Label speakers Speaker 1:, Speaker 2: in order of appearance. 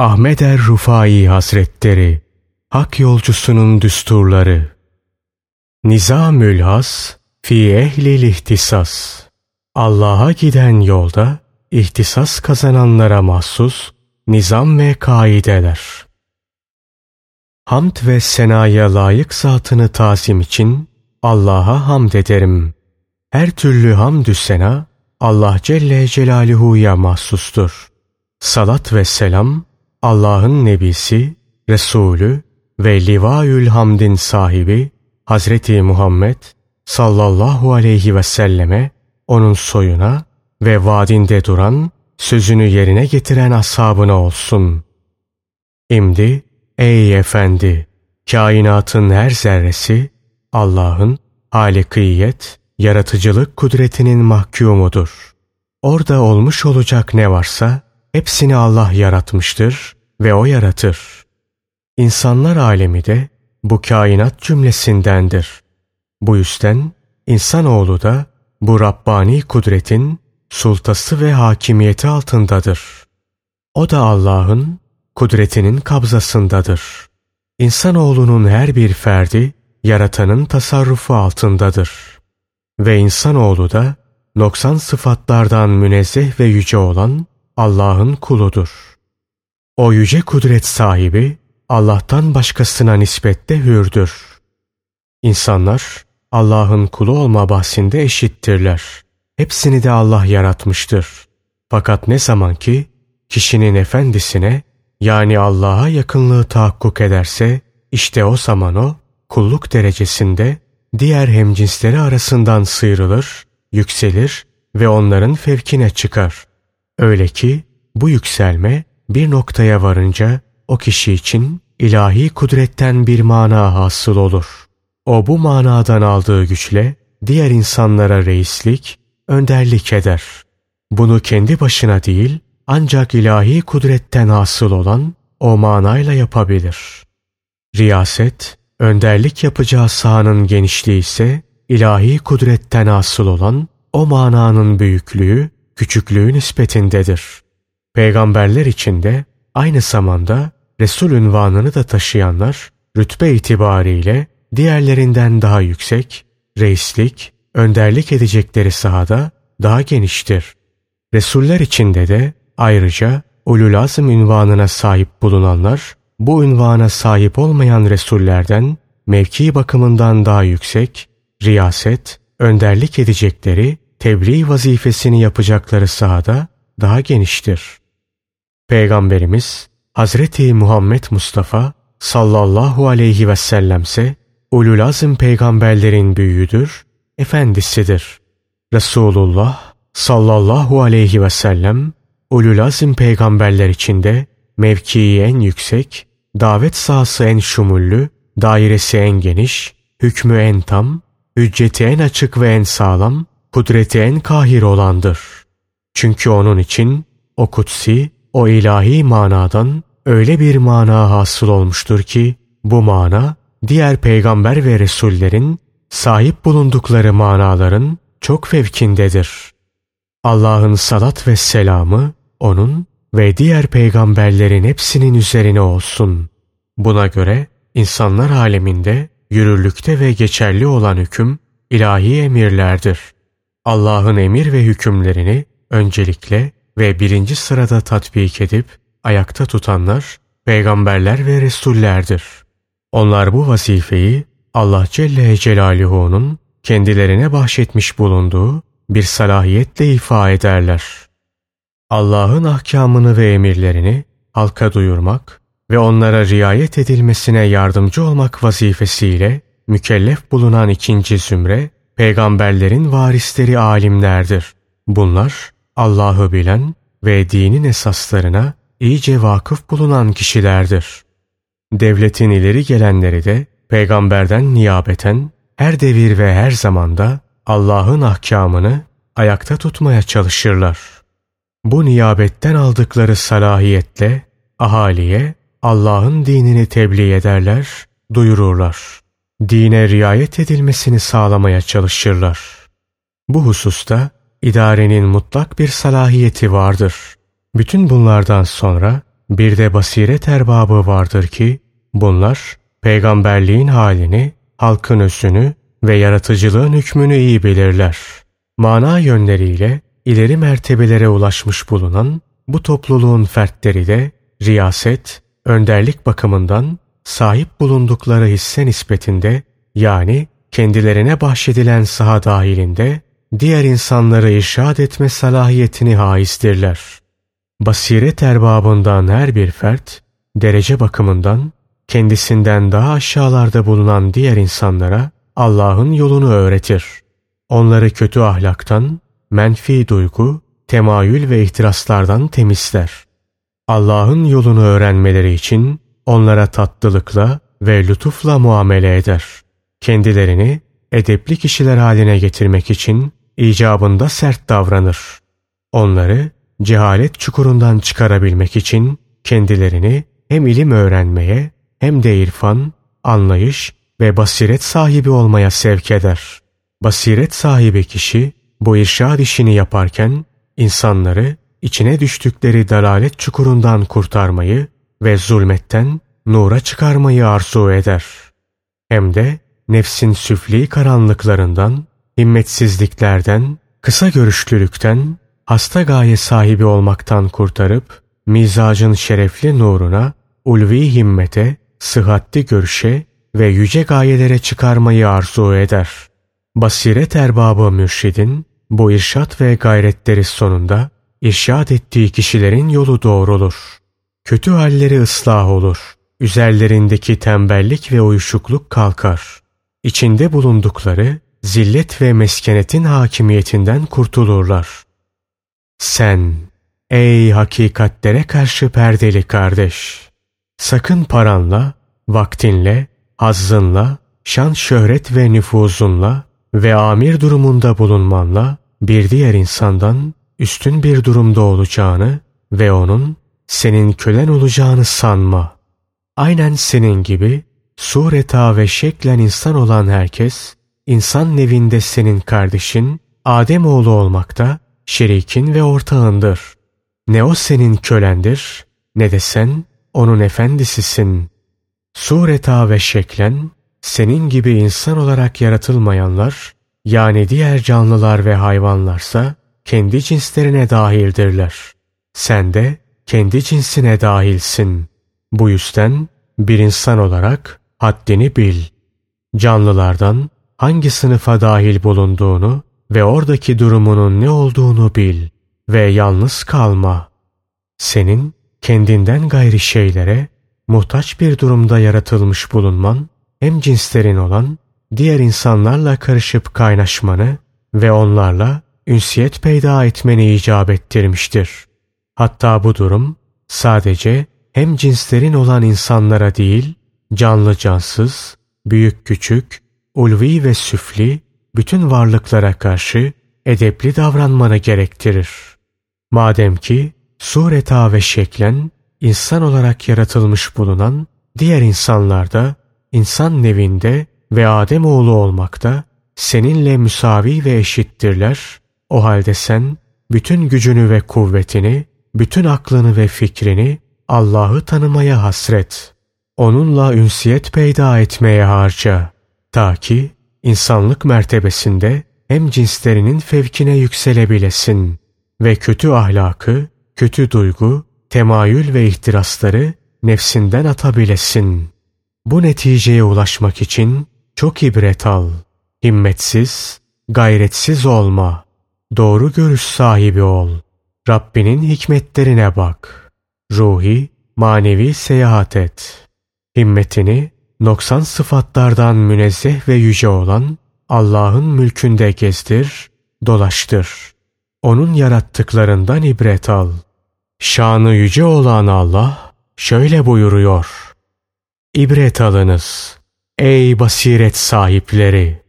Speaker 1: Ahmet er Rufai Hazretleri Hak yolcusunun düsturları Nizamül Has Fi ehlil ihtisas Allah'a giden yolda ihtisas kazananlara mahsus nizam ve kaideler. Hamd ve senaya layık zatını tazim için Allah'a hamd ederim. Her türlü hamdü sena Allah Celle Celaluhu'ya mahsustur. Salat ve selam Allah'ın Nebisi, Resulü ve Livaül Hamd'in sahibi Hazreti Muhammed sallallahu aleyhi ve selleme, onun soyuna ve vaadinde duran, sözünü yerine getiren ashabına olsun. İmdi, ey efendi, kainatın her zerresi Allah'ın halikiyet, yaratıcılık kudretinin mahkumudur. Orada olmuş olacak ne varsa hepsini Allah yaratmıştır ve O yaratır. İnsanlar alemi de bu kainat cümlesindendir. Bu yüzden insanoğlu da bu Rabbani kudretin sultası ve hakimiyeti altındadır. O da Allah'ın kudretinin kabzasındadır. İnsanoğlunun her bir ferdi yaratanın tasarrufu altındadır. Ve insanoğlu da noksan sıfatlardan münezzeh ve yüce olan Allah'ın kuludur. O yüce kudret sahibi Allah'tan başkasına nispette hürdür. İnsanlar Allah'ın kulu olma bahsinde eşittirler. Hepsini de Allah yaratmıştır. Fakat ne zaman ki kişinin efendisine yani Allah'a yakınlığı tahakkuk ederse işte o zaman o kulluk derecesinde diğer hemcinsleri arasından sıyrılır, yükselir ve onların fevkine çıkar. Öyle ki bu yükselme bir noktaya varınca o kişi için ilahi kudretten bir mana hasıl olur. O bu manadan aldığı güçle diğer insanlara reislik, önderlik eder. Bunu kendi başına değil ancak ilahi kudretten hasıl olan o manayla yapabilir. Riyaset, önderlik yapacağı sahanın genişliği ise ilahi kudretten hasıl olan o mananın büyüklüğü, küçüklüğü nispetindedir. Peygamberler içinde aynı zamanda Resul ünvanını da taşıyanlar rütbe itibariyle diğerlerinden daha yüksek, reislik, önderlik edecekleri sahada daha geniştir. Resuller içinde de ayrıca ulul azm ünvanına sahip bulunanlar bu ünvana sahip olmayan Resullerden mevki bakımından daha yüksek, riyaset, önderlik edecekleri, tebliğ vazifesini yapacakları sahada daha geniştir. Peygamberimiz Hazreti Muhammed Mustafa sallallahu aleyhi ve sellemse ulul azm peygamberlerin büyüğüdür, efendisidir. Resulullah sallallahu aleyhi ve sellem ulul azm peygamberler içinde mevkii en yüksek, davet sahası en şumullü, dairesi en geniş, hükmü en tam, hücceti en açık ve en sağlam, kudreti en kahir olandır. Çünkü onun için o kutsi, o ilahi manadan öyle bir mana hasıl olmuştur ki bu mana diğer peygamber ve resullerin sahip bulundukları manaların çok fevkindedir. Allah'ın salat ve selamı onun ve diğer peygamberlerin hepsinin üzerine olsun. Buna göre insanlar aleminde yürürlükte ve geçerli olan hüküm ilahi emirlerdir. Allah'ın emir ve hükümlerini öncelikle ve birinci sırada tatbik edip ayakta tutanlar peygamberler ve resullerdir. Onlar bu vazifeyi Allah Celle Celaluhu'nun kendilerine bahşetmiş bulunduğu bir salahiyetle ifa ederler. Allah'ın ahkamını ve emirlerini halka duyurmak ve onlara riayet edilmesine yardımcı olmak vazifesiyle mükellef bulunan ikinci zümre, peygamberlerin varisleri alimlerdir. Bunlar Allah'ı bilen ve dinin esaslarına iyice vakıf bulunan kişilerdir. Devletin ileri gelenleri de peygamberden niyabeten her devir ve her zamanda Allah'ın ahkamını ayakta tutmaya çalışırlar. Bu niyabetten aldıkları salahiyetle ahaliye Allah'ın dinini tebliğ ederler, duyururlar. Dine riayet edilmesini sağlamaya çalışırlar. Bu hususta idarenin mutlak bir salahiyeti vardır. Bütün bunlardan sonra bir de basiret erbabı vardır ki bunlar peygamberliğin halini, halkın özünü ve yaratıcılığın hükmünü iyi bilirler. Mana yönleriyle ileri mertebelere ulaşmış bulunan bu topluluğun fertleri de riyaset, önderlik bakımından sahip bulundukları hisse nispetinde yani kendilerine bahşedilen saha dahilinde diğer insanları irşad etme salahiyetini haizdirler. Basiret erbabından her bir fert, derece bakımından kendisinden daha aşağılarda bulunan diğer insanlara Allah'ın yolunu öğretir. Onları kötü ahlaktan, menfi duygu, temayül ve ihtiraslardan temizler. Allah'ın yolunu öğrenmeleri için onlara tatlılıkla ve lütufla muamele eder. Kendilerini edepli kişiler haline getirmek için icabında sert davranır. Onları cehalet çukurundan çıkarabilmek için kendilerini hem ilim öğrenmeye hem de irfan, anlayış ve basiret sahibi olmaya sevk eder. Basiret sahibi kişi bu irşad işini yaparken insanları içine düştükleri dalalet çukurundan kurtarmayı ve zulmetten nura çıkarmayı arzu eder. Hem de nefsin süfli karanlıklarından, himmetsizliklerden, kısa görüşlülükten, hasta gaye sahibi olmaktan kurtarıp, mizacın şerefli nuruna, ulvi himmete, sıhhatli görüşe ve yüce gayelere çıkarmayı arzu eder. Basiret erbabı mürşidin bu irşat ve gayretleri sonunda irşad ettiği kişilerin yolu doğrulur. Kötü halleri ıslah olur. Üzerlerindeki tembellik ve uyuşukluk kalkar. İçinde bulundukları zillet ve meskenetin hakimiyetinden kurtulurlar. Sen, ey hakikatlere karşı perdeli kardeş! Sakın paranla, vaktinle, hazzınla, şan şöhret ve nüfuzunla ve amir durumunda bulunmanla bir diğer insandan üstün bir durumda olacağını ve onun senin kölen olacağını sanma. Aynen senin gibi sureta ve şeklen insan olan herkes, insan nevinde senin kardeşin, Adem oğlu olmakta, şerikin ve ortağındır. Ne o senin kölendir, ne de sen onun efendisisin. Sureta ve şeklen, senin gibi insan olarak yaratılmayanlar, yani diğer canlılar ve hayvanlarsa, kendi cinslerine dahildirler. Sen de kendi cinsine dahilsin. Bu yüzden bir insan olarak haddini bil. Canlılardan hangi sınıfa dahil bulunduğunu ve oradaki durumunun ne olduğunu bil ve yalnız kalma. Senin kendinden gayri şeylere muhtaç bir durumda yaratılmış bulunman hem cinslerin olan diğer insanlarla karışıp kaynaşmanı ve onlarla ünsiyet peyda etmeni icap ettirmiştir. Hatta bu durum sadece hem cinslerin olan insanlara değil, canlı cansız, büyük küçük, ulvi ve süfli bütün varlıklara karşı edepli davranmanı gerektirir. Madem ki sureta ve şeklen insan olarak yaratılmış bulunan diğer insanlarda insan nevinde ve Adem oğlu olmakta seninle müsavi ve eşittirler. O halde sen bütün gücünü ve kuvvetini, bütün aklını ve fikrini Allah'ı tanımaya hasret. Onunla ünsiyet peyda etmeye harca. Ta ki insanlık mertebesinde hem cinslerinin fevkine yükselebilesin ve kötü ahlakı, kötü duygu, temayül ve ihtirasları nefsinden atabilesin. Bu neticeye ulaşmak için çok ibret al. Himmetsiz, gayretsiz olma. Doğru görüş sahibi ol. Rabbinin hikmetlerine bak. Ruhi, manevi seyahat et. Himmetini noksan sıfatlardan münezzeh ve yüce olan Allah'ın mülkünde gezdir, dolaştır. Onun yarattıklarından ibret al. Şanı yüce olan Allah şöyle buyuruyor. İbret alınız ey basiret sahipleri.